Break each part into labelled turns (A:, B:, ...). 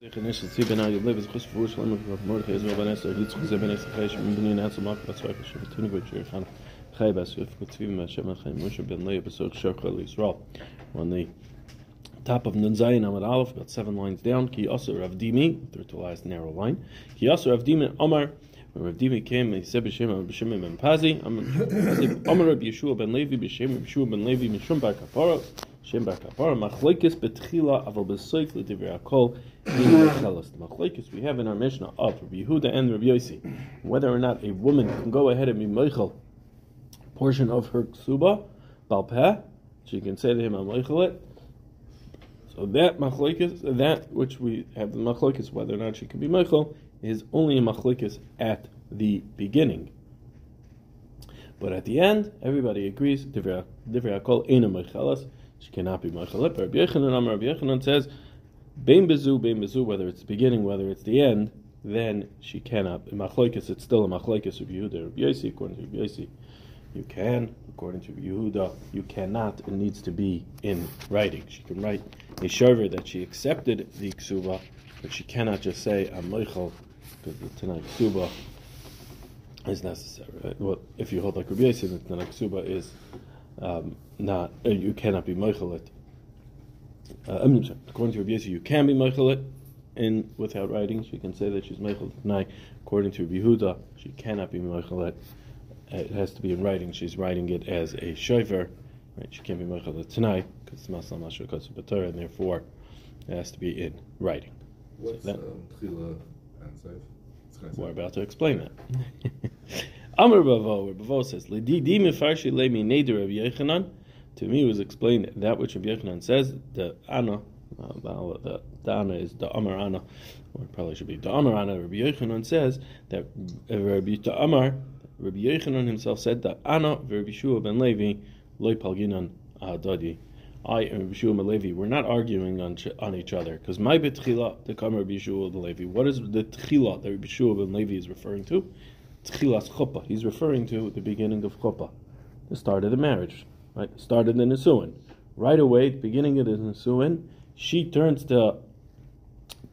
A: Er on the top of nun zayin amad aleph got seven lines down ki also rav dimi third to last narrow line ki also rav dimi omar when rav dimi came he said b'shem b'shem ben pazi omar rav yeshua ben levi b'shem yeshua ben levi mishum bar kapara Shem bar kapara machlekes betchila aval besoif l'divrei akol the machlekes we have in our Mishnah of Rabbi Yehuda and Rabbi Yossi whether or not a woman can go ahead and be meichel portion of her ksuba balpeh she can say to him I'm it. So that machlekes that which we have the machlekes whether or not she can be meichel is only a machlekes at the beginning. But at the end everybody agrees divrei akol ena meichelas she cannot be Machalit. Rabbi Yechanan, Amar Rabbi Yechanan says, Bein bezu, bein bezu, whether it's the beginning, whether it's the end, then she cannot. In it's still a Machlokes of Yehuda. Rabbi Yossi, according to Rabbi Yossi, you can. According to Yehuda, you cannot. It needs to be in writing. She can write a shaver that she accepted the ksuba, but she cannot just say I'm Meichel because the Tanakh ksuba is necessary. Right? Well, if you hold like Rabbi Yossi, the Tanakh ksuba is um, not uh, you cannot be moichelit. Uh, according to Rabbi Yossi, you can be moichelit in without writing. She can say that she's moichelit tonight. According to Rabbi Yehuda, she cannot be moichelit. It has to be in writing. She's writing it as a shover. Right? She can't be moichelit tonight because it's maslam mashu and therefore it has to be in writing.
B: What's so that, um, and
A: We're about to explain that. Amr Bavo, where Bavo says, "Lididi mifarshi lemi neder of Yechanan." To me, was explained that which Rabbi Yechanan says. The Ana, uh, the, the Ana is the Amar Ana, or it probably should be the Amar Ana. Rabbi Yechanan says that uh, Rabbi Amar, Rabbi Yechanan himself said that Ana Rabbi Shua ben Levi loy palginan adadi. I and Rabbi Shua ben Levi we're not arguing on on each other because my betchila the Kamar Rabbi Shua ben Levi. What is the tchila that Rabbi Shua ben Levi is referring to? Tchilas chuppah. He's referring to the beginning of chuppah, the start of the marriage, right? Started in Nisuin. Right away, the beginning of the Nisuin, she turns to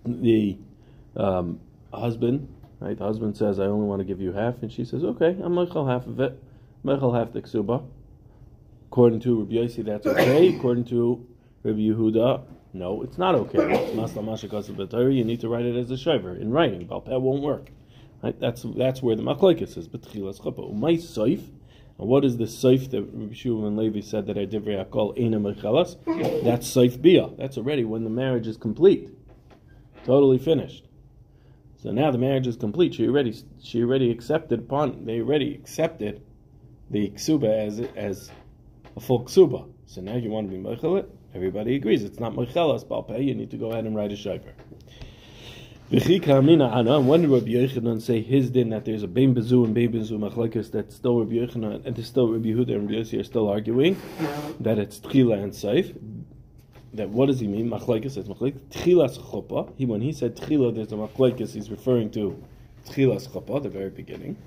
A: the um, husband, right? The husband says, I only want to give you half, and she says, okay, I'm Michael half of it. Michael half the ksuba. According to Rabbi Yossi, that's okay. According to Rabbi Yehuda, no, it's not okay. You need to write it as a shiver in writing. Balpeh won't work. Right? That's that's where the machlokes is. Betchilas chuppah. Umay soif. And what is the soif that Rabbi Shimon Levi said that I divrei akol ena mechalas? That's soif bia. That's already when the marriage is complete, totally finished. So now the marriage is complete. She already she already accepted upon they already accepted the ksuba as as a full ksuba. So now you want to be mechalit. Everybody agrees it's not mechalas balpeh. You need to go ahead and write a shayfer. Ana. When did Rabbi Yochanan say his din that there's a bein bezu and bein bezu machlekes that still Rabbi Yochanan and still Rabbi Yehuda and Rabbi Yossi are still arguing that it's tchila and seif. That what does he mean? Machlekes is machlekes. Tchilas chopa. He when he said tchila, there's a machlekes. He's referring to tchilas chopa, the very beginning.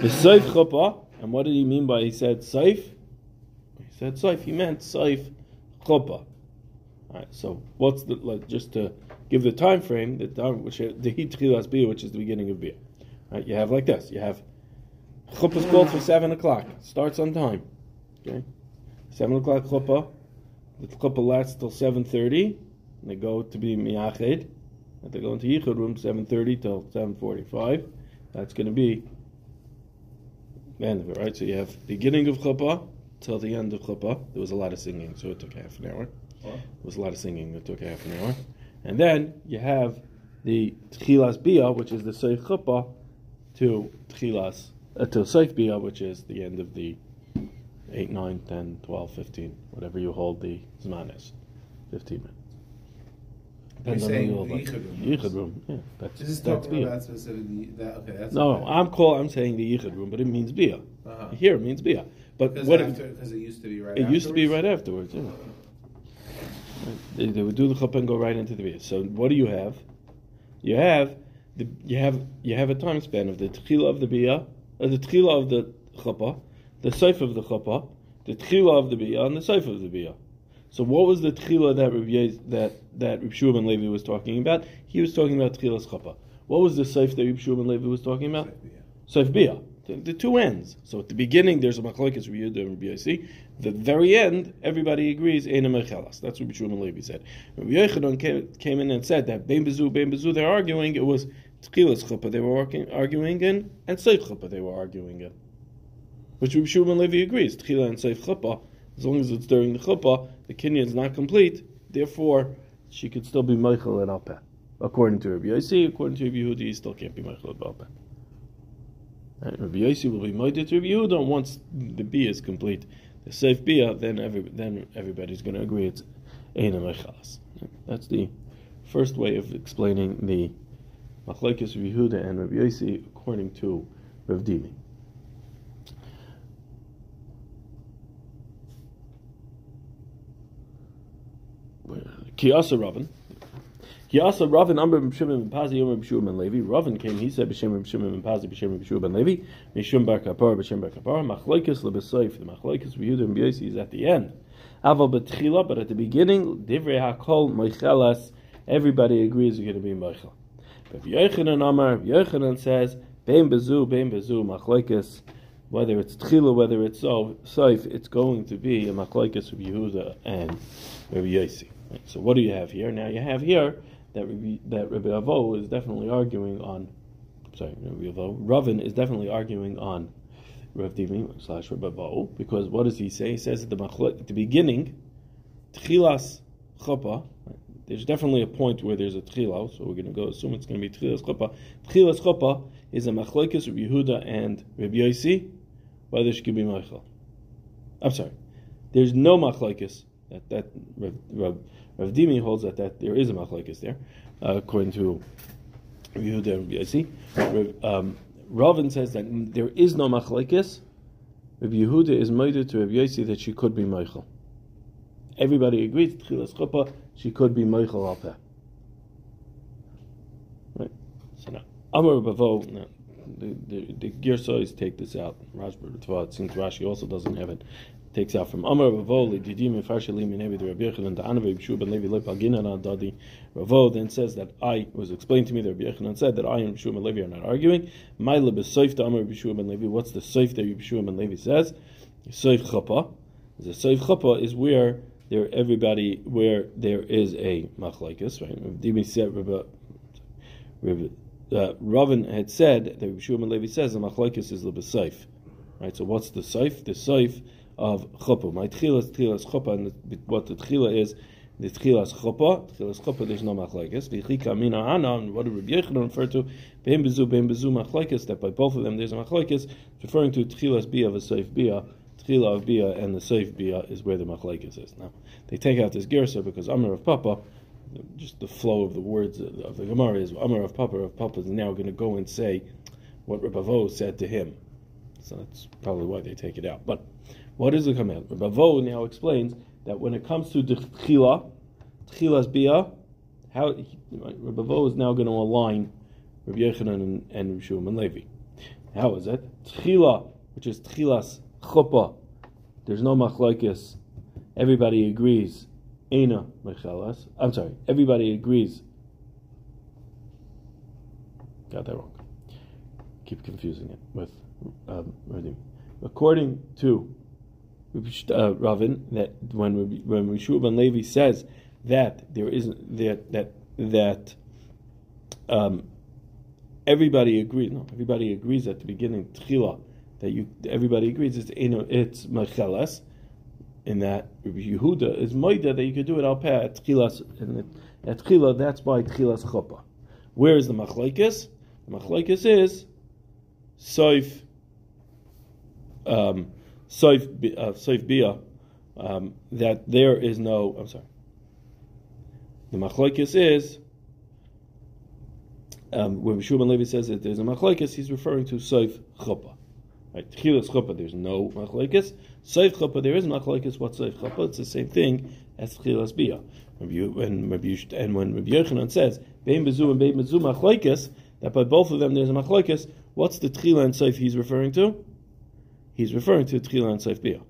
A: The seif chopa. And what did he mean by he said seif? He said seif. He meant seif chopa. All right. So what's the like, just to give the time frame, the time which the heat chilas bia, which is the beginning of bia. Right? You have like this. You have chuppah called for seven o'clock. Starts on time. Okay, seven o'clock chuppah. The chuppah lasts till seven thirty. They go to be miyached. And they go into yichud room seven thirty till seven forty-five. That's going to be the end of it, right? So you have beginning of chuppah till the end of chuppah. There was a lot of singing, so it took half an hour. What? There was a lot of singing. It took half an hour. And then you have the Tchilas Bia, which is the Seif Chuppah, to Tchilas, uh, to Seif Bia, which is the end of the 8, 9, 10, 12, 15, whatever you hold the Zman is. 15 minutes.
B: Depends You're saying the yichud room.
A: Room, yeah.
B: That's, this is that's talking about specifically that. Okay, that's
A: no.
B: Okay.
A: I'm call. I'm saying the yichud room, but it means bia. Uh-huh. Here it means bia. But
B: because
A: what?
B: Because it, it, used to be right.
A: It
B: afterwards?
A: used to be right afterwards. Yeah. They, they would do the chuppah and go right into the bia. So what do you have? You have the you have you have a time span of the tchila of the bia, uh, the tchila of the chuppah, the seif of the chuppah, the tchila of the bia, and the seif of the bia. So what was the tchila that Rabbi, that that Rabbi Shua ben Levi was talking about? he was talking about Tchilas Chapa. What was the Seif that Rabbi Shimon Levi was talking about? Seif Bia. The, the, two ends. So at the beginning, there's a machlokes Rabbi Yehuda and Rabbi. The very end, everybody agrees, Eina Mechelas. That's what Rabbi Shimon Levi said. Rabbi Yochanan came, came in and said that Bein Bezu, Bein Bezu, they're arguing, it was Tchilas Chuppah they were arguing in, and Seif Chuppah they were arguing in. Which Rabbi Shimon Levi agrees. Tchila and Seif Chuppah, as long as it's during the Chuppah, the Kinyan is not complete, therefore, she could still be Michael and Alpeh. According to Rabbi Yossi, according to Rabbi Yehuda, he still can't be Michael and Alpeh. Right? Rabbi Yossi will be Moeded to Rabbi Yehuda once the Bia is complete. The safe Bia, then every, then everybody's going to agree it's Eina Mechalas. That's the first way of explaining the Machlekes Rabbi Yehuda and Rabbi Yossi according to Rav Dimi. Kiyasa Ravin. Kiyasa Ravin Amr B'Shimon Ben Pazi Amr B'Shua Ben Levi. Ravin came. He said B'Shimon B'Shimon Ben Pazi B'Shimon B'Shua Ben Levi. Mishum Bar Kapar B'Shim Bar Kapar. Machlekes LeBesoif. The Machlekes Yehuda and B'Yosi is at the end. Aval B'Tchila, but at the beginning, Divrei Hakol Moichelas. Everybody agrees you're going to be Moichel. But Yochanan Amar, Yochanan says Bein Bezu, Bein Bezu Machlekes whether it's tchila, whether it's soif, it's going to be a machlekes of Yehuda and Rabbi. Right? So what do you have here? Now you have here that Rabbi, that Rabbi Avo is definitely arguing on. Sorry, Rabbi Avo. Ravin is definitely arguing on Rav Dimi slash Rabbi Avo because what does he say? He says at the at the beginning, tchilas chapa. There's definitely a point where there's a tchila, so we're going to go assume it's going to be tchilas chapa. Tchilas chapa is a machlekes Rabbi Yehuda and Rabbi Yossi whether she could be Michael. I'm sorry. There's no machlekes that that Rav, Rav Dimi holds that, that there is a machlekes there, uh, according to Yehuda and Rabbi um, Ravin says that there is no machlekes. Rabbi Yehuda is made to Rabbi Yossi that she could be Michael. Everybody agrees. Tchilas chuppah, she could be Michael Alpeh. Right. So now, Amar Bavo. Now, the the, the Girsais take this out. Rashba it seems Rashi also doesn't have it takes out from Amar Ravo Lididim Farshali Minevi the Rabbi Yochanan the Anavi B'Shu Ben Levi Lepa Ginan Dadi. Ravo then says that I was explained to me that Rabbi Yochanan said that I and B'Shu Ben Levi are not arguing. My Lebesayf to Amar B'Shu Ben Levi. What's the Saif that B'Shu Ben Levi says? Saif Chapa. The Saif Chapa is where there everybody where there is a machlekes right. Uh, Ravin had said that Rabbi Ben Levi says the machlekes is the besaif, right? So what's the saif? The saif of chuppah. My tchila is tchila is chuppah, and what the tchila is, the tchila is chuppah. Tchila is chuppah. There's no machlekes. V'chika mina ana. And what did Rabbi Yechanan refer to? Bein bezu bein bezu machlekes. That by both of them there's a machlekes, referring to tchilas bia saif bia. Tchila of bia and the saif bia is where the machlekes is. Now they take out this gersa because Amr of Papa just the flow of the words of the Gemara is Amar of Papa of Papa is now going to go and say what Rabavo said to him. So that's probably why they take it out. But what is the command? Rabavo now explains that when it comes to the Tchila, Tchila's Bia, how Rabavo is now going to align Rabbi Yechanan and, and Rishum and Levi. How is it? Tchila, which is Tchilas Chuppah, there's no machlokes. Everybody agrees Eina Mechelas. I'm sorry, everybody agrees. Got that wrong. Keep confusing it with um, According to uh, Ravin, that when when Rishua ben Levi says that there isn't that that that um, everybody agrees. No, everybody agrees at the beginning tchila that you everybody agrees it's you know, it's mechelas in that Yehuda is Maida that you could do it al peh at Tchilas, and at Tchila, that's by Tchilas Chopa. Where is the Machlaikis? The Machlaikis is Soif, um, Soif, uh, Bia, um, that there is no, I'm sorry. The Machlaikis is, um, when Shulman Levi says that there's a Machlaikis, he's referring to Soif Chopa. Right? Tchilas Chopa, there's no Machlaikis. Seif Chapa, there is machlekes what Seif Chapa. It's the same thing as Tchilas Bia. And when Rabbi Yochanan says Bein Bezu and Bein Bezu machlekes, that by both of them there's a machlekes. What's the Tchila and Seif he's referring to? He's referring to Tchila and Seif Bia.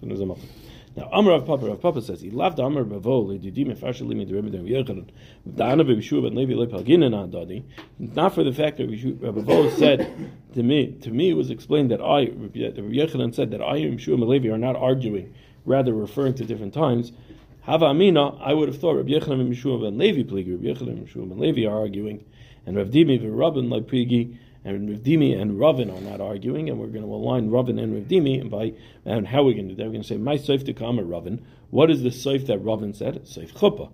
A: So there's a machlekes. Now, Amar of Papa, Rav Papa says, he loved Amar Bavo, Lididi Mefashal Limi Derebe Der Yechanan, Dana Bebishu Ben Levi Le Palginan Adadi, not for the fact that Bavo said to me, to me it was explained that I, Yechanan said that I and Yeshua and Levi are not arguing, rather referring to different times. Hava Amina, I would have thought Rav Yechanan and Yeshua ben Levi Pligi, Rav Yechanan and Yeshua ben Levi are arguing, and Rav Dimi and like Pligi, and Rav Dimi and Ravin are not arguing, and we're going to align Ravin and Rav Dimi, and by and how we're going to do that, we're going to say my seif to come Ravin. What is the seif that Ravin said? Seif chuppah,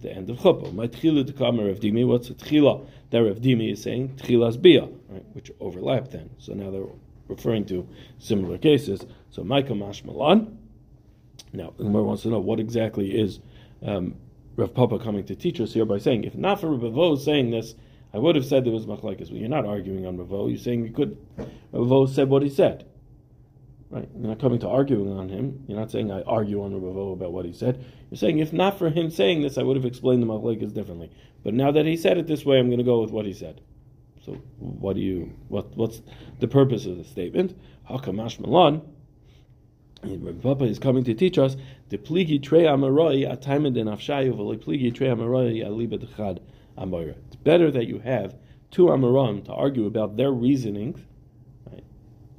A: the end of chuppah. My tchila to come Rav Dimi. What's the tchila that Rav Dimi is saying? Tchilas bia, right? Which overlap then. So now they're referring to similar cases. So my Micah Mashmalan. Now, Umar wants to know what exactly is um, Rav Papa coming to teach us here by saying, if not for Rav saying this, I would have said there was machlekes. Well, you're not arguing on Ravo. You're saying you could. Ravo said what he said. Right? You're not coming to arguing on him. You're not saying I argue on Ravo about what he said. You're saying if not for him saying this, I would have explained the machlekes differently. But now that he said it this way, I'm going to go with what he said. So what do you? What what's the purpose of the statement? Hakamash Malan. Papa is coming to teach us the pligi trei amaroi ataimed in afshayu v'le pligi trei amaroi alibed chad amora. Better that you have two Amoram to argue about their reasonings. Right?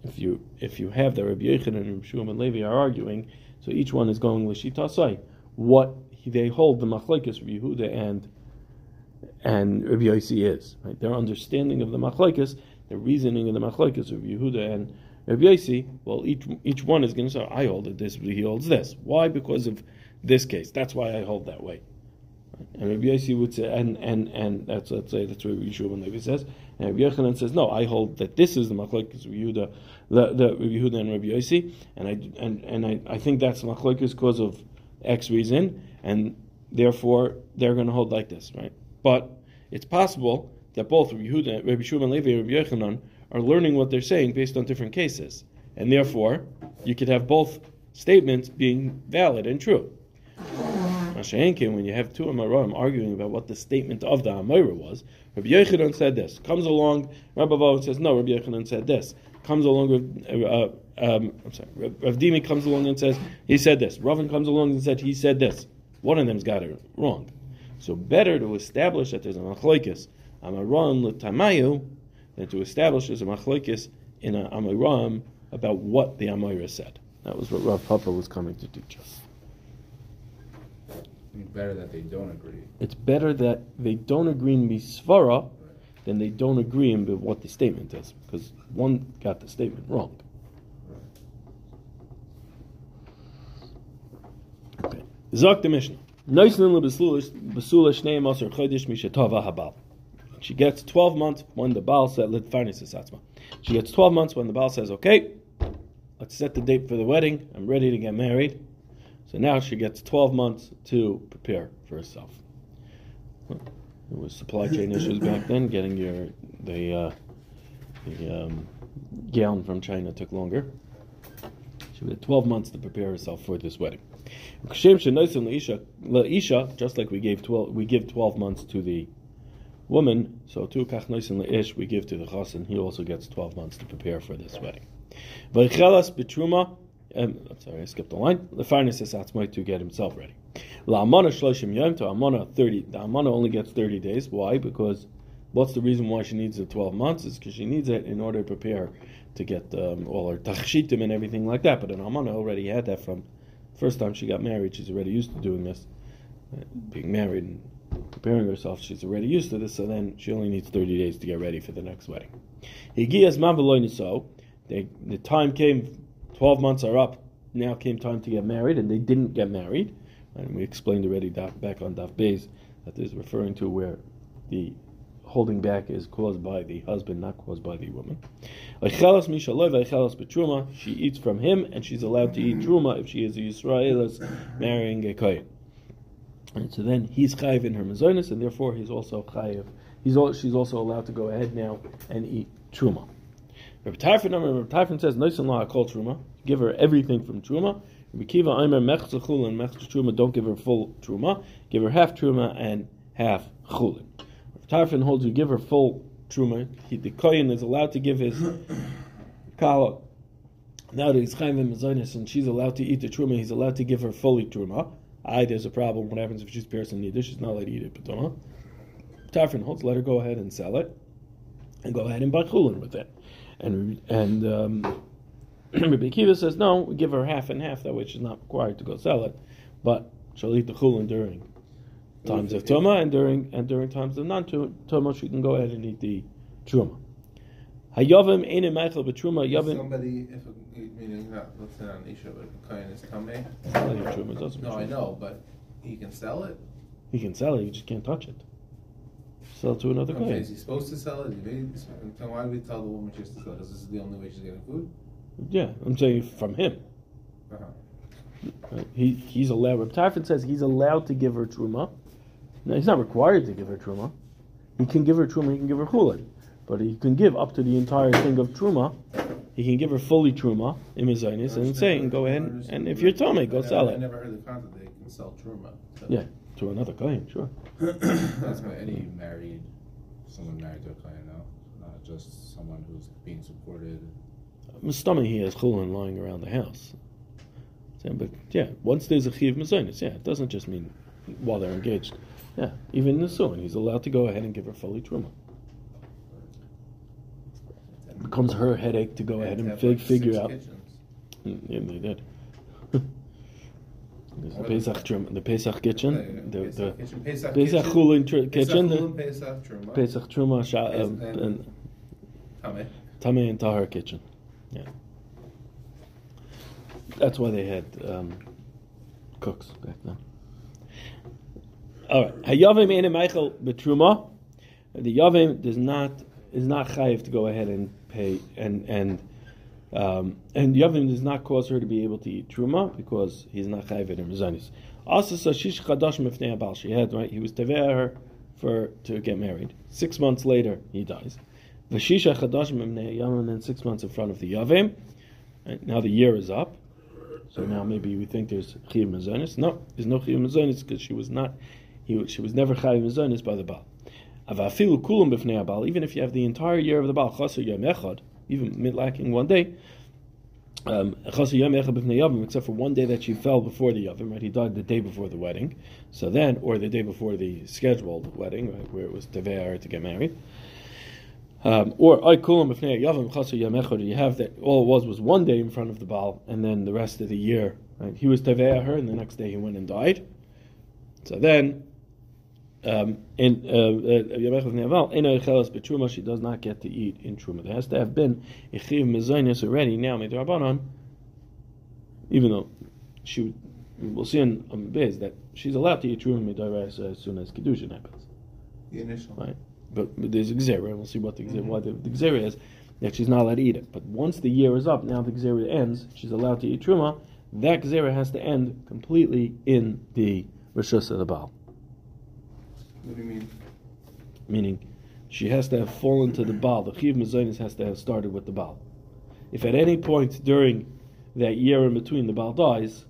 A: If you if you have the Rabbi Yechon and Rabbi Shmuel and Levi are arguing, so each one is going l'shitasai. What they hold the machlekes Rabbi Yehuda and and Rabbi Yossi is right. Their understanding of the machlekes, their reasoning of the machlekes Rabbi Yehuda and Rabbi Yossi. Well, each each one is going to say, I hold it this, but he holds this. Why? Because of this case. That's why I hold that way. And Rabbi Yossi would say, and and and that's let's say that's what Rabbi Yeshua Levi says. And Rabbi Yochanan says, no, I hold that this is the machlokes Yehuda, the, the Rabbi Yehuda and Rabbi Yossi, and I and and I, I think that's machlokes because of X reason, and therefore they're going to hold like this, right? But it's possible that both Rabbi Yehuda, Rabbi ben Levi, and Rabbi Yochanan are learning what they're saying based on different cases, and therefore you could have both statements being valid and true. Mashenkin, when you have two Amoraim arguing about what the statement of the Amora was, Rabbi Yechanan said this. Comes along, Rabbi Vavot says, no, Rabbi Yechanan said this. Comes along uh, um, I'm sorry, Rav Dimi comes along and says, he said this. Ravin comes along and said, he said this. One of them's got it wrong. So better to establish that there's a machlokes Amaram l'tamayu than to establish there's a machlokes in a Amaram about what the Amora said. That was what Rav Papa was coming to teach us.
B: Better that they don't agree.
A: It's better that they don't agree in Misvara than they don't agree in what the statement is, because one got the statement wrong. Okay. Zok the Mishnah. She gets 12 months when the Baal said, She gets 12 months when the Baal says, okay, let's set the date for the wedding. I'm ready to get married. So now she gets 12 months to prepare for herself. There was supply chain issues back then. Getting your the uh, the um, gown from China took longer. She had 12 months to prepare herself for this wedding. Isha, Just like we gave 12, we give 12 months to the woman, so to kachnoisin leish we give to the chassan. He also gets 12 months to prepare for this wedding. Vaychelas betruma um, I'm sorry, I skipped a line. The Lefarnis is atzmai to get himself ready. La amana shloshim yom to amana thirty. The amana only gets thirty days. Why? Because what's the reason why she needs the twelve months? Is because she needs it in order to prepare to get um, all her tachshitim and everything like that. But an amana already had that from first time she got married. She's already used to doing this, uh, being married and preparing herself. She's already used to this. So then she only needs thirty days to get ready for the next wedding. Higiyas so the time came 12 months are up. Now came time to get married, and they didn't get married. And we explained already back on Daf Beis that this is referring to where the holding back is caused by the husband, not caused by the woman. She eats from him, and she's allowed to eat truma if she is a Yisraelis marrying a kohen. And so then he's chayiv in her mazonis, and therefore he's also chayiv. He's all, she's also allowed to go ahead now and eat truma. Rabbi Tarfon, Rabbi Tarfon says, "Noisan la kol truma." Give her everything from truma. Rabbi Aimer mechza chulin mechza truma. Don't give her full truma. Give her half truma and half chulin. Tarfon holds you give her full truma. He, the kohen is allowed to give his kala Now that he's chayim mezainis and she's allowed to eat the truma, he's allowed to give her fully truma. I there's a problem. What happens if she's piercing neither? She's not allowed to eat it. But Tarfon holds, let her go ahead and sell it, and go ahead and buy chulin with it. And and um, Rabbi Akiva says no, we give her half and half. That way she's not required to go sell it, but she'll eat the chulin during times of tuma and during and during times of non tuma she can go ahead and eat the truma. Hayavim ain't meichel b'truma. Yavim.
B: Somebody, if a, meaning not let's say an isha, but a kain is tamei.
A: Truma doesn't.
B: No, I know, but he can sell it.
A: He can sell it. You just can't touch it. Sell it to another
B: Okay,
A: guy.
B: is he supposed to sell it? he why do we tell the woman she has to sell it? Because this is the only way she's getting food.
A: Yeah, I'm saying from him.
B: Uh-huh.
A: Right? He he's allowed. Reb Tarfon says he's allowed to give her truma. No, he's not required to give her truma. He can give her truma. He can give her chulin, but he can give up to the entire thing of truma. He can give her fully truma in mezainis and saying, "Go ahead and if you're tummy, go sell
B: never- I
A: it."
B: never heard the concept that he can sell truma. So-
A: Yeah, to another client, sure.
B: That's why
C: any married, someone married to a client now, not just someone who's being supported.
A: Mustami he has chulin lying around the house. But yeah, once there's a chiv mezainis, yeah, it doesn't just mean while they're engaged. Yeah, even in the suin, he's allowed to go ahead and give her fully truma. It becomes her headache to go ahead and fig,
B: like,
A: figure out.
B: kitchens.
A: Mm, Yeah, they did. There's the? Pesach truma, the Pesach kitchen, the,
B: Pesach
A: the
B: kitchen, Pesach
A: chulin kitchen,
B: Pesach truma.
A: Pesach truma, um,
B: And-
A: and
B: Tamei.
A: Tamei and Tahar kitchen. Yeah. That's why they had um, cooks back then. All right. Hayavim ene Michael betruma. The Yavim does not is not chayiv to go ahead and pay and and um, and Yavim does not cause her to be able to eat truma because he's not chayiv in mizanis. Also, sashish chadash mifnei abal. She had right. He was teveh her for to get married. Six months later, he dies. Vashisha chadash Yavim, and then six months in front of the Yavim. Now the year is up. So now maybe we think there's chiyuv mazonis. No, there's no chiyuv mazonis because she was not. He, she was never chayiv mazonis by the Baal. Avafilu kulam b'fnei Baal. Even if you have the entire year of the Baal chaser yom echad, even lacking one day. Um, except for one day that she fell before the Yavim. Right, he died the day before the wedding. So then, or the day before the scheduled wedding, right, where it was teveah to get married. Um, or I kulam b'fnei Yavim chaser yom echad. You have that all it was was one day in front of the Baal, and then the rest of the year. Right, he was teveah her, and the next day he went and died. So then, um, in Yamech of Neval, in Eichelas Betruma, she does not get to eat in Truma. There has to have been a Chiv Mezainis already, now Midrabanan, even though she would, we'll see in um, Biz that she's allowed to eat Truma Midaras as soon as Kedushin happens.
B: The initial.
A: Right. But, but there's a Gzera, and we'll see what the Gzera, why mm-hmm. the, the Gzera is, that she's not allowed to eat it. But once the year is up, now the Gzera ends, she's allowed to eat Truma, that Gzera has to end completely in the Rishus of the Baal.
B: What do you mean?
A: meaning she has to have fallen to the Baal. The Chiv Mazonis has to have started with the Baal. If at any point during that year in between the Baal dies,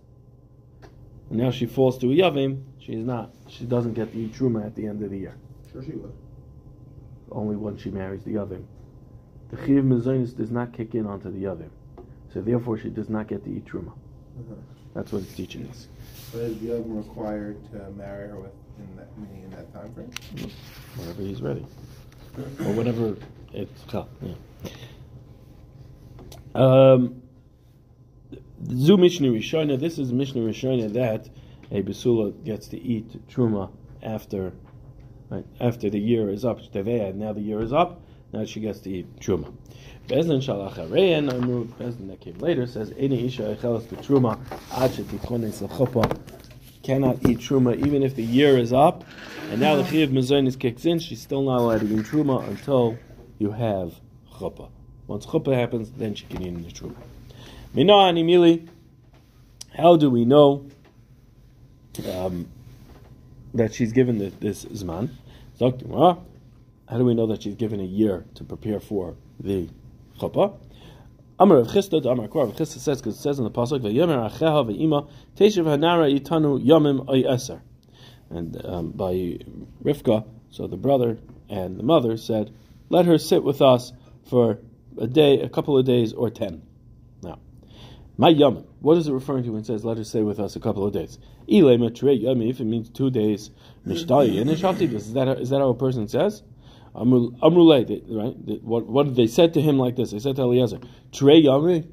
A: and now she falls to a Yavim, she is not. She doesn't get to eat Truma at the end of the year.
B: Sure she would.
A: Only when she marries the other. The Chiv Mazonis does not kick in onto the other. So therefore she does not get to eat Truma.
B: Uh-huh.
A: That's what it's teaching us.
B: But is the other required to marry her within that meaning in that time frame?
A: Whenever he's ready. or whenever it's chal. Yeah. Um, Zu Mishnah Rishona. This is Mishnah Rishona that a Basula gets to eat truma after, right, after the year is up. Now the year is up. Now she gets to eat truma. Bezdin shalach harein. Amru Bezdin that came later says Eni isha echelas truma ad shetikones lechuppah cannot eat truma even if the year is up, and now the chiyuv mazonis kicks in. She's still not allowed to eat truma until you have chuppah. Once chuppah happens, then she can eat the truma. Mina animili. How do we know um, that she's given the, this zman? How do we know that she's given a year to prepare for the chuppah? Amar of Chisda, Amar Kor of Chisda says, because it says in the pasuk, "Vayomer acheha ve'ima teshiv hanara itanu yamim ay eser," and um, by Rivka, so the brother and the mother said, "Let her sit with us for a day, a couple of days, or ten. My yamim. What is it referring to when it says, let her stay with us a couple of days? If it means two days, is that, is that how a person says? Amrulay, right? What, what did they said to him like this? They said to Eliezer, Trey yami,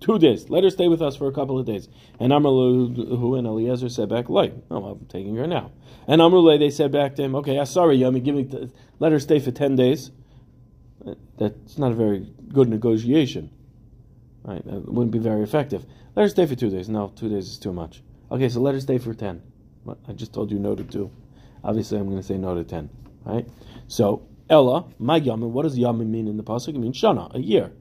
A: two days. Let her stay with us for a couple of days. And Amrullah and Eliezer said back, like, oh, I'm taking her now. And Amrullah, they said back to him, okay, I'm sorry, yami, give me, t- let her stay for ten days. That's not a very good negotiation. Right? That wouldn't be very effective. Let her stay for two days. No, two days is too much. Okay, so let her stay for ten. But I just told you no to two. Obviously, I'm going to say no to ten. Right? So, Ella, my yamin, what does yamin mean in the pasuk? It means shana, a year.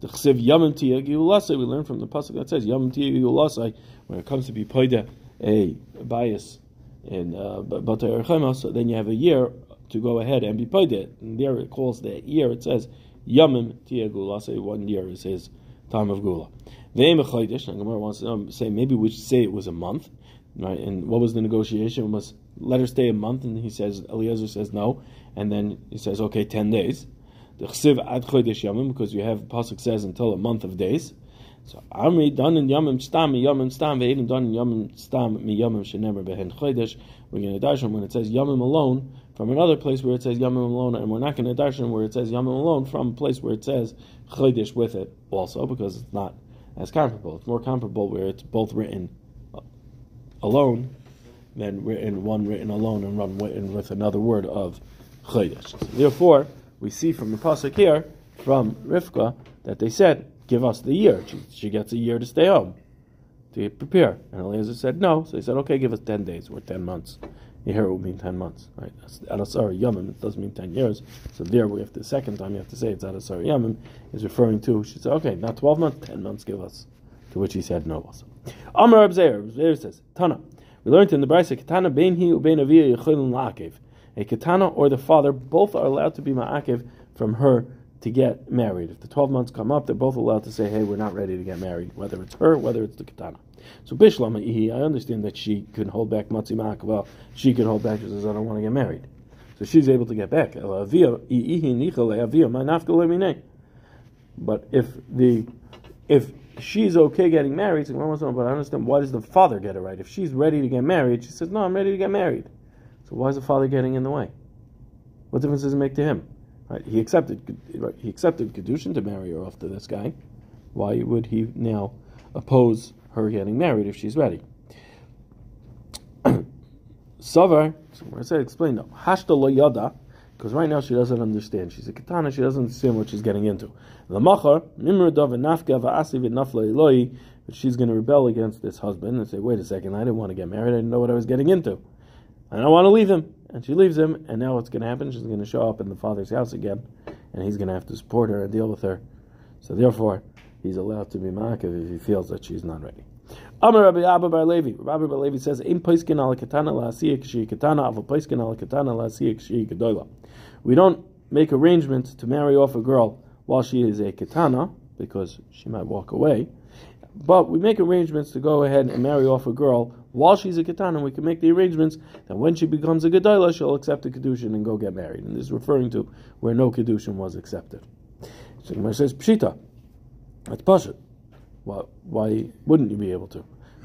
A: The chsiv yamin tia we learn from the pasuk that says yamin tia when it comes to be poida a bias in uh, Batay so then you have a year to go ahead and be poida. And there it calls that year, it says yamim tia one year is his time of gula. Ve'em a and Gemara wants to um, say maybe we should say it was a month, right? And what was the negotiation? We must let her stay a month, and he says Eliezer says no, and then he says okay, ten days. The chsiv ad chodesh yamim because you have pasuk says until a month of days. So Amri done in yamim stam mi yamim stam ve'edim done in yamim stam mi yamim shenemer behen chodesh. We're going to darshan when it says yamim alone from another place where it says yamim alone, and we're not going to darshan where it says yamim alone from a place where it says chodesh with it also because it's not as comparable. It's more comparable where it's both written uh, alone than written one written alone and one written with another word of chodesh. So therefore, we see from the pasuk here from Rivka that they said, "Give us the year." She, she gets a year to stay home to prepare. And Eliezer said no. So he said, "Okay, give us ten days or ten months." Here it would mean ten months, right? Adasar Yamim. It doesn't mean ten years. So there, we have the second time you have to say it's Adasar Yamim is referring to. She said, "Okay, not twelve months, ten months. Give us." To which he said no. Also, Amar Abzeir. Abzeir says, "Tana." We learned in the Brisa, Katana bein hi yechilin la'akev. A katana or the father both are allowed to be ma'akev from her to get married. If the 12 months come up, they're both allowed to say, hey, we're not ready to get married, whether it's her, whether it's the katana. So Bishlam, I understand that she can hold back Matzi. Well, she can hold back, she says, I don't want to get married. So she's able to get back. But if the if she's okay getting married, but I understand why does the father get it right? If she's ready to get married, she says, No, I'm ready to get married. So why is the father getting in the way? What difference does it make to him? Right? He accepted he accepted Kedushin to marry her off to this guy. Why would he now oppose her getting married if she's ready? Savar, so I said explain no. Hashta lo yada, because right now she doesn't understand. She's a katana, she doesn't understand what she's getting into. The machar, mimradav nafka va'asi v'nafla eloi, she's going to rebel against this husband and say, wait a second, I didn't want to get married, I didn't know what I was getting into. I don't want to leave him. And she leaves him, and now what's going to happen? She's going to show up in the father's house again, and he's going to have to support her and deal with her. So therefore, he's allowed to be ma'akev if he feels that she's not ready. Amar Rabbi Abba Bar Levi. Rabbi Bar Levi says, "In poiskin al katana katana poiskin al katana gedola." We don't make arrangements to marry off a girl while she is a katana because she might walk away, but we make arrangements to go ahead and marry off a girl while she's a katana. We can make the arrangements that when she becomes a gedola, she'll accept the kedushin and go get married. And this is referring to where no kedushin was accepted. So Gemara says pshita. That's pashut. Why, why wouldn't you be able to?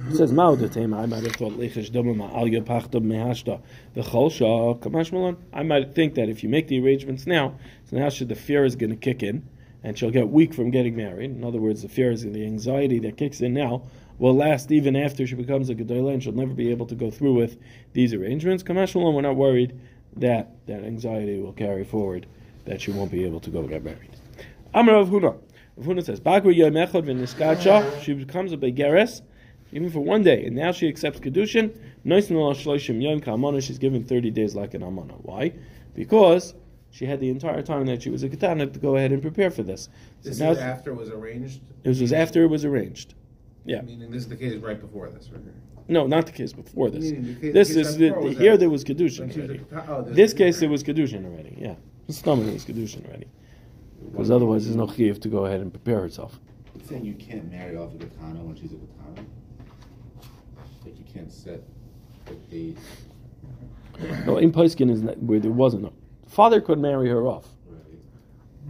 A: It says Mao de Tema. I might have thought Lechish Doma Al Yapachta Mehashta the Cholsha Kamash I might think that if you make the arrangements now, so now should the fear is going to kick in, and she'll get weak from getting married. In other words, the fear is the anxiety that kicks in now will last even after she becomes a Gedolah, and she'll never be able to go through with these arrangements. Kamash Malon, we're not worried that that anxiety will carry forward, that she won't be able to go get married. Amar of Huna. Huna says, Bagri Yomechad v'niskacha, she becomes a Begeres, even for one day, and now she accepts Kedushin, she's given 30 days like an Amana. Why? Because she had the entire time that she was a katana to go ahead and prepare for this.
B: So this now, is after it was arranged?
A: It was, was after it was arranged. Yeah.
B: Meaning this is the case right before this, right? Here.
A: No, not the case before this. Case, this is the, the, here there was kedushin already. Oh, this case there was kedushin already. Yeah, this stomach was kedushin already. Because otherwise, there's no chiyuv to go ahead and prepare herself.
C: It's saying you can't marry off a katana when she's a katana. Like you can't set the date.
A: No, in Paiskin is not, where there wasn't. Father could marry her off,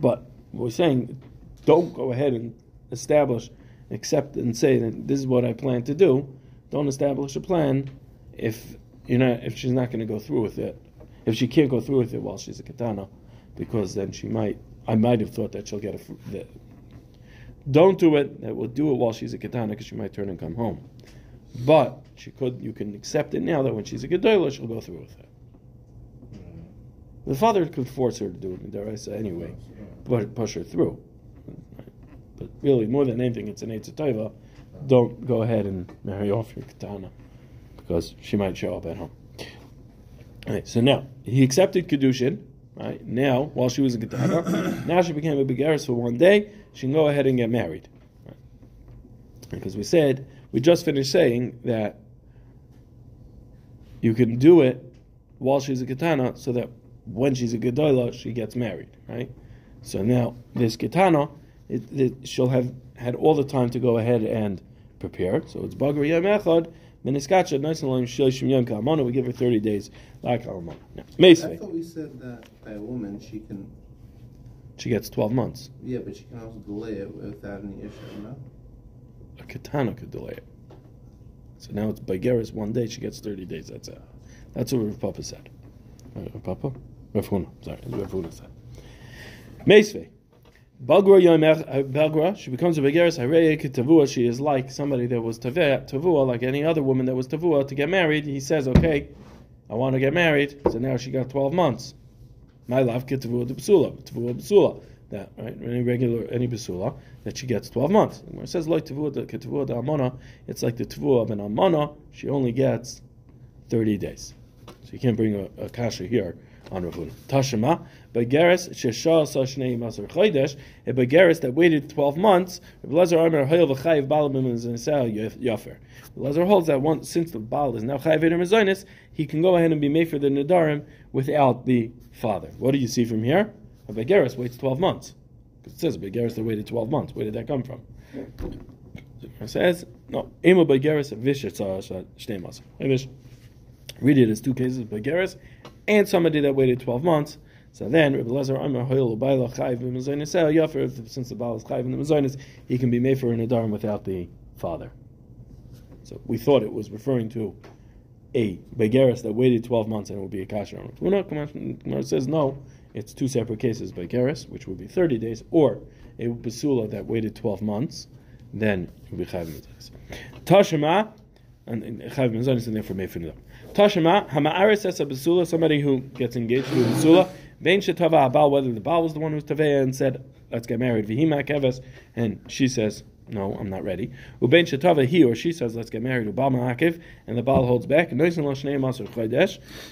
A: but we're saying don't go ahead and establish accept and say that this is what I plan to do. Don't establish a plan if you know if she's not going to go through with it. If she can't go through with it while she's a katana, because then she might. I might have thought that she'll get a. The, don't do it. That will do it while she's a katana because she might turn and come home. But she could. You can accept it now that when she's a gedola, she'll go through with it. The father could force her to do it, in Daraisa, anyway, but push her through. But really, more than anything, it's an Eitzah Don't go ahead and marry off your katana because she might show up at home. Alright, so now he accepted kedushin. Right now, while she was a katana, now she became a begaris for one day. She can go ahead and get married. Right. Because we said we just finished saying that you can do it while she's a katana, so that when she's a gedola, she gets married. Right. So now this katana, it, it, she'll have had all the time to go ahead and prepare. So it's bagar yom echad. Meniskacha nice and long shloshim yom kalmana. We give her thirty days like kalmana. Now,
D: I thought we said that by a woman she can,
A: she gets twelve months.
D: yeah, but she can also delay it without any issue, no?
A: A katana could delay it. So now it's Bageris one day, she gets 30 days, that's it. That's what Rav Papa said. Papa? Rav Huna, sorry, Rav Huna said. Meisvei. Bagra Yomech, Bagra, she becomes a euh, Bageris, Harei Tavua, she is like somebody that was Tavua, like any other woman that was Tavua, to get married. He says, okay, I want to get married, so now she got 12 months. My love, Tavua de Basula, Tavua Basula. That, right? Any regular, any Basula, that she gets 12 months. When it says, like Tavua de Tavua de Amona, it's like the Tavua of an Amona, she only gets 30 days. So you can't bring a, a kasha here on Ravuna. Tashema, Begeris, Shesha Sashnei Masar Chodesh, a Begeris that waited 12 months, Lezer Armer Hayel V'chayiv Balabim Zanisal Yafer. Lezer holds that once, since the Baal is now Chayiv Eder he can go ahead and be made for the Nadarim without the father. What do you see from here? A Begeris waits 12 months. Because it says a Begeris that waited 12 months. Where did that come from? It says, no, Ema Begeris Vishet Shnei Masar. Read it as two cases, of Begeris and somebody that waited 12 months. So then, Rabbi Yafer, since the Baal is Chayiv in the Mazonis, he can be made for an Adarim without the father. So we thought it was referring to a Begeris that waited 12 months and it would be a Kasher. Gemara says no, it's two separate cases, Begeris, which would be 30 days, or a Basula that waited 12 months, then it would be Chayiv Mazonis. Tashema, and Chayiv Mazonis, and therefore made for Adarim. Tashema, Hama'aris as a Basula, somebody who gets engaged to a Basula, Vein Shetava Abal, whether the Baal was the one who's Tavea and said, let's get married, Vihima Keves, and she says, no, I'm not ready. Ubein Shetava, he or she says, let's get married, Ubal Ma'akiv, and the Baal holds back,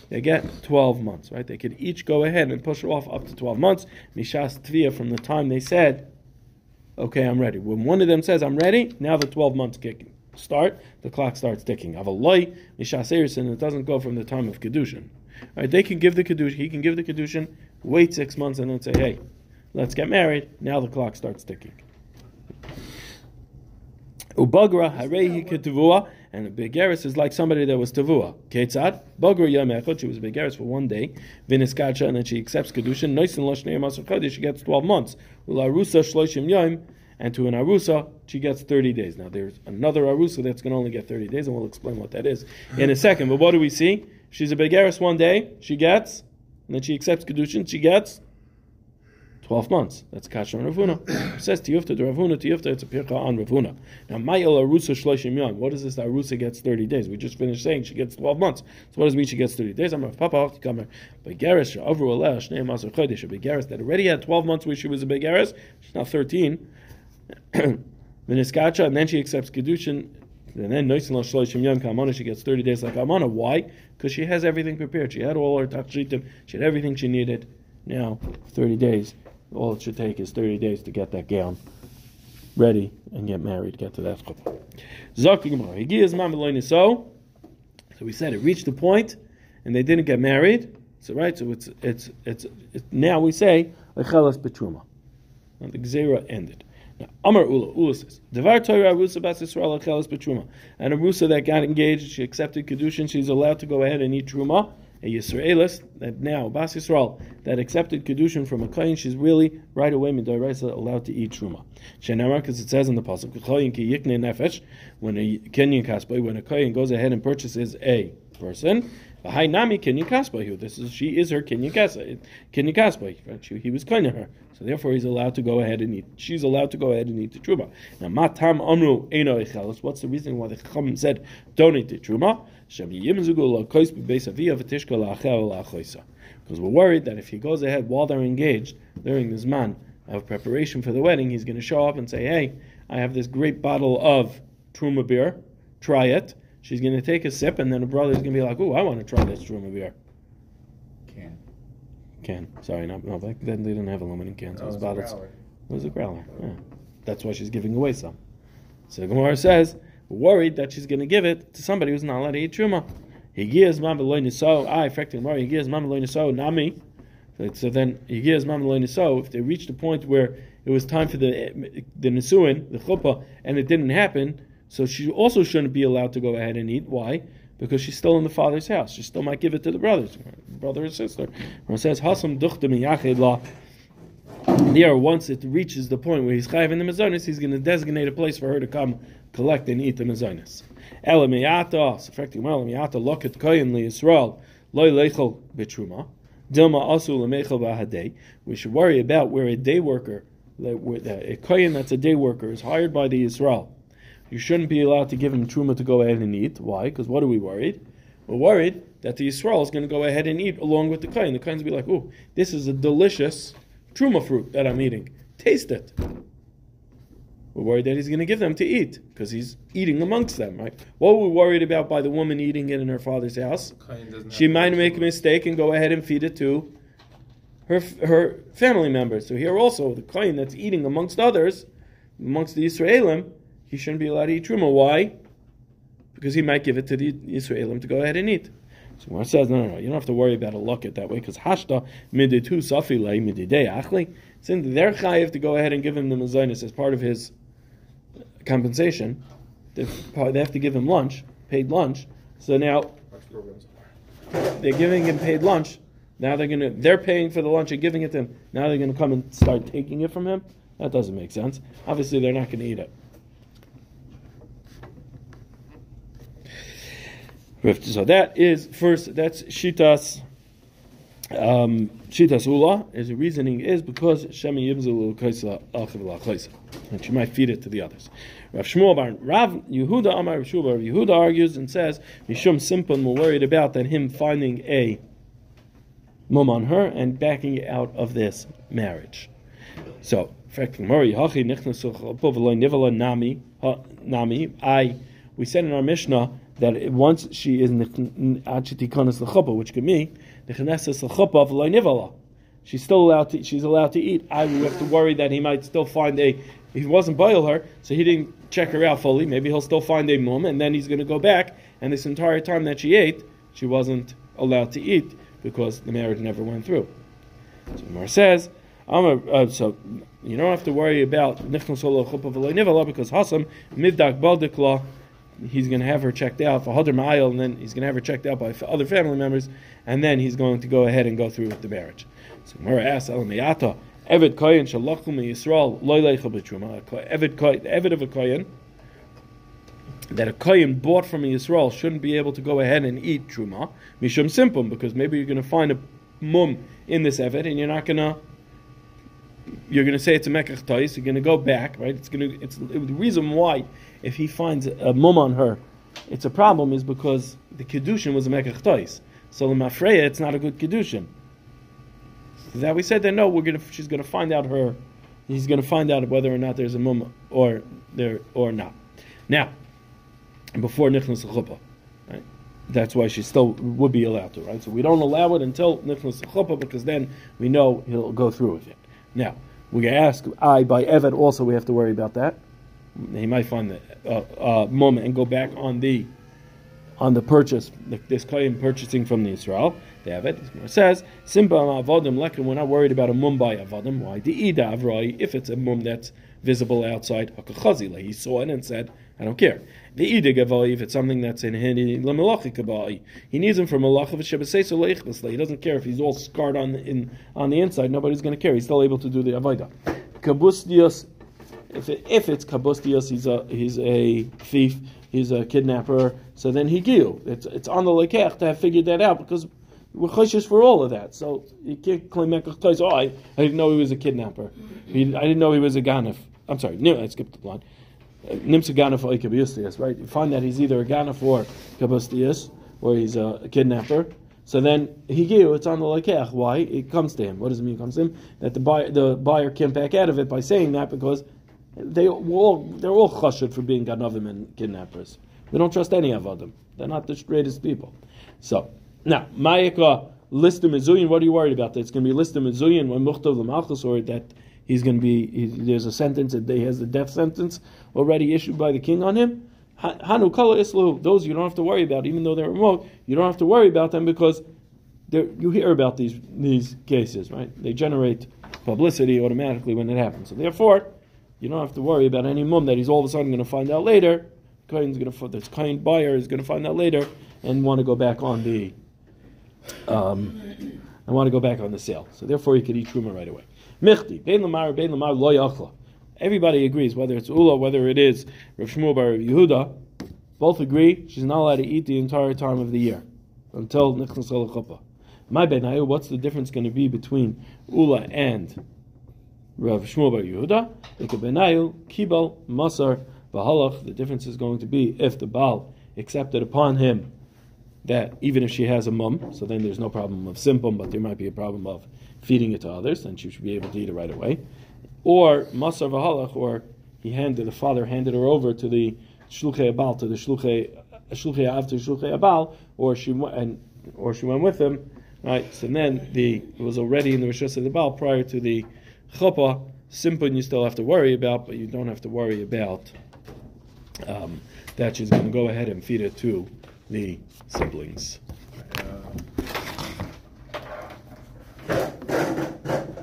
A: they get 12 months, right? They could each go ahead and push it off up to 12 months, Mishas Tvia, from the time they said, okay, I'm ready. When one of them says, I'm ready, now the 12 months kick start, the clock starts ticking. Avaloi, Mishas Erison, it doesn't go from the time of Kedushin. Right, they can give the Kedushin, he can give the Kedushin, wait six months, and then say, hey, let's get married. Now the clock starts ticking. Ubagra, Harehi Ketuvua, and a Begeris is like somebody that was Tavua. Ketzad, Bagra Yom Echad, she was a Begeris for one day, Viniskacha, and then she accepts Kedushin, Loshnei Masar Chodesh, she gets 12 months. Ularusa Shloshim Yom, and to an arusa, she gets 30 days. Now, there's another arusa that's going to only get 30 days, and we'll explain what that is in a second. But what do we see? She's a begaris one day, she gets, and then she accepts kedushin, she gets 12 months. That's kasha on Ravuna. Says tiyufta to Ravuna, tiyufta, it's a pircha on Ravuna. Now, mayel arusa shloshim yom. What is this? Arusa gets 30 days. We just finished saying she gets 12 months. So what does it mean she gets 30 days? I'm Rav Papa, Kamer. Begaris, avru aleh, shnei masar chodesh. A begaris that already had 12 months where she was a begaris, she's now 13. Viniskacha, and then she accepts Kedushin, and then Noisin Lo Shloshim Yom Kamana, she gets 30 days like Kamana. Why? Because she has everything prepared. She had all her tachshitim, she had everything she needed. Now, 30 days, all it should take is 30 days to get that gown ready and get married, get to that chuppah. Zok Gemara, so. So we said it reached the point, and they didn't get married. So right, so it's it's it's, it's now we say Lechelas Betruma. The Gzera ended. Amar Ula, Ula says, Devar Torah Bas Yisrael that got engaged, she accepted Kedushin, she's allowed to go ahead and eat Truma, a Yisraelis that now Bas Yisrael that accepted kedushin from a kohen, she's really right away midoraisa allowed to eat truma. Shenamar, because it says in the pasuk, "Kohen ki yikne nefesh," when a kenyan kasboy, when a kohen goes ahead and purchases a person. Nami kenyan kasboy. This is she is her. Kenyan kasboy. Right? She- He was kind of her, so therefore he's allowed to go ahead and eat. She's allowed to go ahead and eat the truma. Now matam amru eno echelos. What's the reason why the chacham said don't eat the truma? Because we're worried that if he goes ahead while they're engaged during this man of preparation for the wedding, he's going to show up and say, "Hey, I have this great bottle of truma beer. Try it." She's going to take a sip, and then the brother's going to be like, "Oh, I want to try this truma beer."
C: Can.
A: Can sorry, not no. Back then they didn't have aluminum cans. It
B: Oh,
A: was
B: it's a
A: bottles.
B: growler.
A: It was a growler. Yeah. That's why she's giving away some. So Gemara says, worried that she's going to give it to somebody who's not allowed to eat truma. He gives mama loy niso. I affecting Gemara. He gives mama loy niso. Nami. So- So then he gives mama loy niso. If they reached the point where it was time for the eh, the nisuin, the chuppah, and it didn't happen, so she also shouldn't be allowed to go ahead and eat. Why? Because she's still in the father's house. She still might give it to the brothers, brother and sister. When it says hasam duchta. There, once it reaches the point where he's chayiv in the mazonis, he's going to designate a place for her to come collect and eat the mazonis. Ela miyata, well, miyata loket koyin li Yisrael, loy betruma, dilma asu lemechel. We should worry about where a day worker, a koyin that's a day worker, is hired by the Israel. You shouldn't be allowed to give him truma to go ahead and eat. Why? Because what are we worried? We're worried that the Yisrael is going to go ahead and eat along with the koyin. The koyin's be like, "Ooh, this is a delicious truma fruit that I'm eating. Taste it." We're worried that he's going to give them to eat because he's eating amongst them, right? What were we worried about by the woman eating it in her father's house? She might make a mistake and go ahead and feed it to her her family members. So here also, the kain that's eating amongst others, amongst the Israelim, he shouldn't be allowed to eat truma. Why? Because he might give it to the Israelim to go ahead and eat. So Gemara says, no, no, no, you don't have to worry about a look at that way because hashta miditu safi lei mididei achli. In their chayiv to go ahead and give him the mazonis as part of his compensation. They they have to give him lunch, paid lunch. So now they're giving him paid lunch. Now they're gonna they're paying for the lunch and giving it to him. Now they're gonna come and start taking it from him. That doesn't make sense. Obviously, they're not gonna eat it. So that is first. That's shitas. Um, shitas ula is the reasoning is because shemi yibzul kaisa la'chaisa, and she might feed it to the others. Rav Shmuel bar Rav Yehuda Amar Rav Shmuel Yehuda argues and says Mishum Simpon were worried about that him finding a mum on her and backing out of this marriage. So, Nami Nami. I we said in our Mishnah that once she is Achitikonis L'chuppah, which could mean Nechaneses L'chuppah V'loy Nivala. She's still allowed to. She's allowed to eat. I would have to worry that he might still find a. He wasn't boil her, so he didn't check her out fully. Maybe he'll still find a mum, and then he's going to go back. And this entire time that she ate, she wasn't allowed to eat because the marriage never went through. So Mar says, I'm a, uh, so you don't have to worry about nichnas solo chuppah v'lo nivala because hasam mivdak baldikla. He's going to have her checked out for hadar ma'ayil, and then he's going to have her checked out by other family members, and then he's going to go ahead and go through with the marriage. So Mara asks, El miyata, Evid koyin shalachu mi Yisrael loy leicha b'truma. Evid of a koyin, that a koyin bought from Yisrael shouldn't be able to go ahead and eat truma mishum simpum because maybe you're going to find a mum in this evet and you're not going to you're going to say it's a mekach tais you're going to go back right it's going to it's the reason why if he finds a mum on her it's a problem is because the kedushin was a mekach tais so the mafreya it's not a good kedushin that we said that no we're to she's going to find out her he's going to find out whether or not there's a mum or there or not now before nichnas chuppah, right? That's why she still would be allowed to, right? So we don't allow it until nichnas chuppah because then we know he'll go through with it. Now we ask I by Evet also we have to worry about that. He might find the uh, uh, moment and go back on the on the purchase, this kohen purchasing from the Israel. The Evet it says simba avodim lekim. We're not worried about a mumbai avodim. Why the ida avroi if it's a mum that's visible outside hakachazi. He saw it and said, I don't care. The ida avai, if it's something that's in him, he needs him for malacha v'shebasei He doesn't care if he's all scarred on the, in on the inside. Nobody's going to care. He's still able to do the avodah. If it, if it's kabusdios, he's a he's a thief. He's a kidnapper. So then he gil. It's it's on the lekech to have figured that out because we're choshes for all of that. So you can't claim Oh, I, I didn't know he was a kidnapper. He, I didn't know he was a ganif. I'm sorry. No, I skipped the line. Nimsa ganif or kabustius, right? You find that he's either a ganif or kabustius, or he's a, kidnapper. So then he gave it's on the lekech. Why? It comes to him. What does it mean? It comes to him that the buyer the buyer can't back out of it by saying that because they all they're all chashud for being ganavim and kidnappers. They don't trust any of them. They're not the straightest people. So now Mayika listum mizuyin. What are you worried about? It's going to be listum mizuyin when muchtav l'malchus or that he's going to be he, there's a sentence that he has the death sentence already issued by the king on him. Hanu kala. Those you don't have to worry about, even though they're remote. You don't have to worry about them because you hear about these these cases, right? They generate publicity automatically when it happens. So therefore, you don't have to worry about any mum that he's all of a sudden going to find out later. Kain's going to this kind buyer is going to find out later and want to go back on the um, and want to go back on the sale. So therefore, he could eat truma right away. Michti bein lamar bein lamar lo yachla. Everybody agrees, whether it's Ula, whether it is Rav Shmuel bar Yehuda, both agree she's not allowed to eat the entire time of the year until Nichnas Chuppah. My benayu, what's the difference going to be between Ula and Rav Shmuel bar Yehuda? Benayu kibal masar v'halach. The difference is going to be if the Baal accepted upon him that even if she has a mum, so then there's no problem of simpum, but there might be a problem of feeding it to others, then she should be able to eat it right away. Or masar v'halach, or he handed the father handed her over to the shluchei abal to the shluchei uh, shluchei av to shluchei abal, or she and or she went with him, right? So then the it was already in the rishus of the bal prior to the chuppah. Simpun you still have to worry about, but you don't have to worry about um, that she's going to go ahead and feed it to the siblings.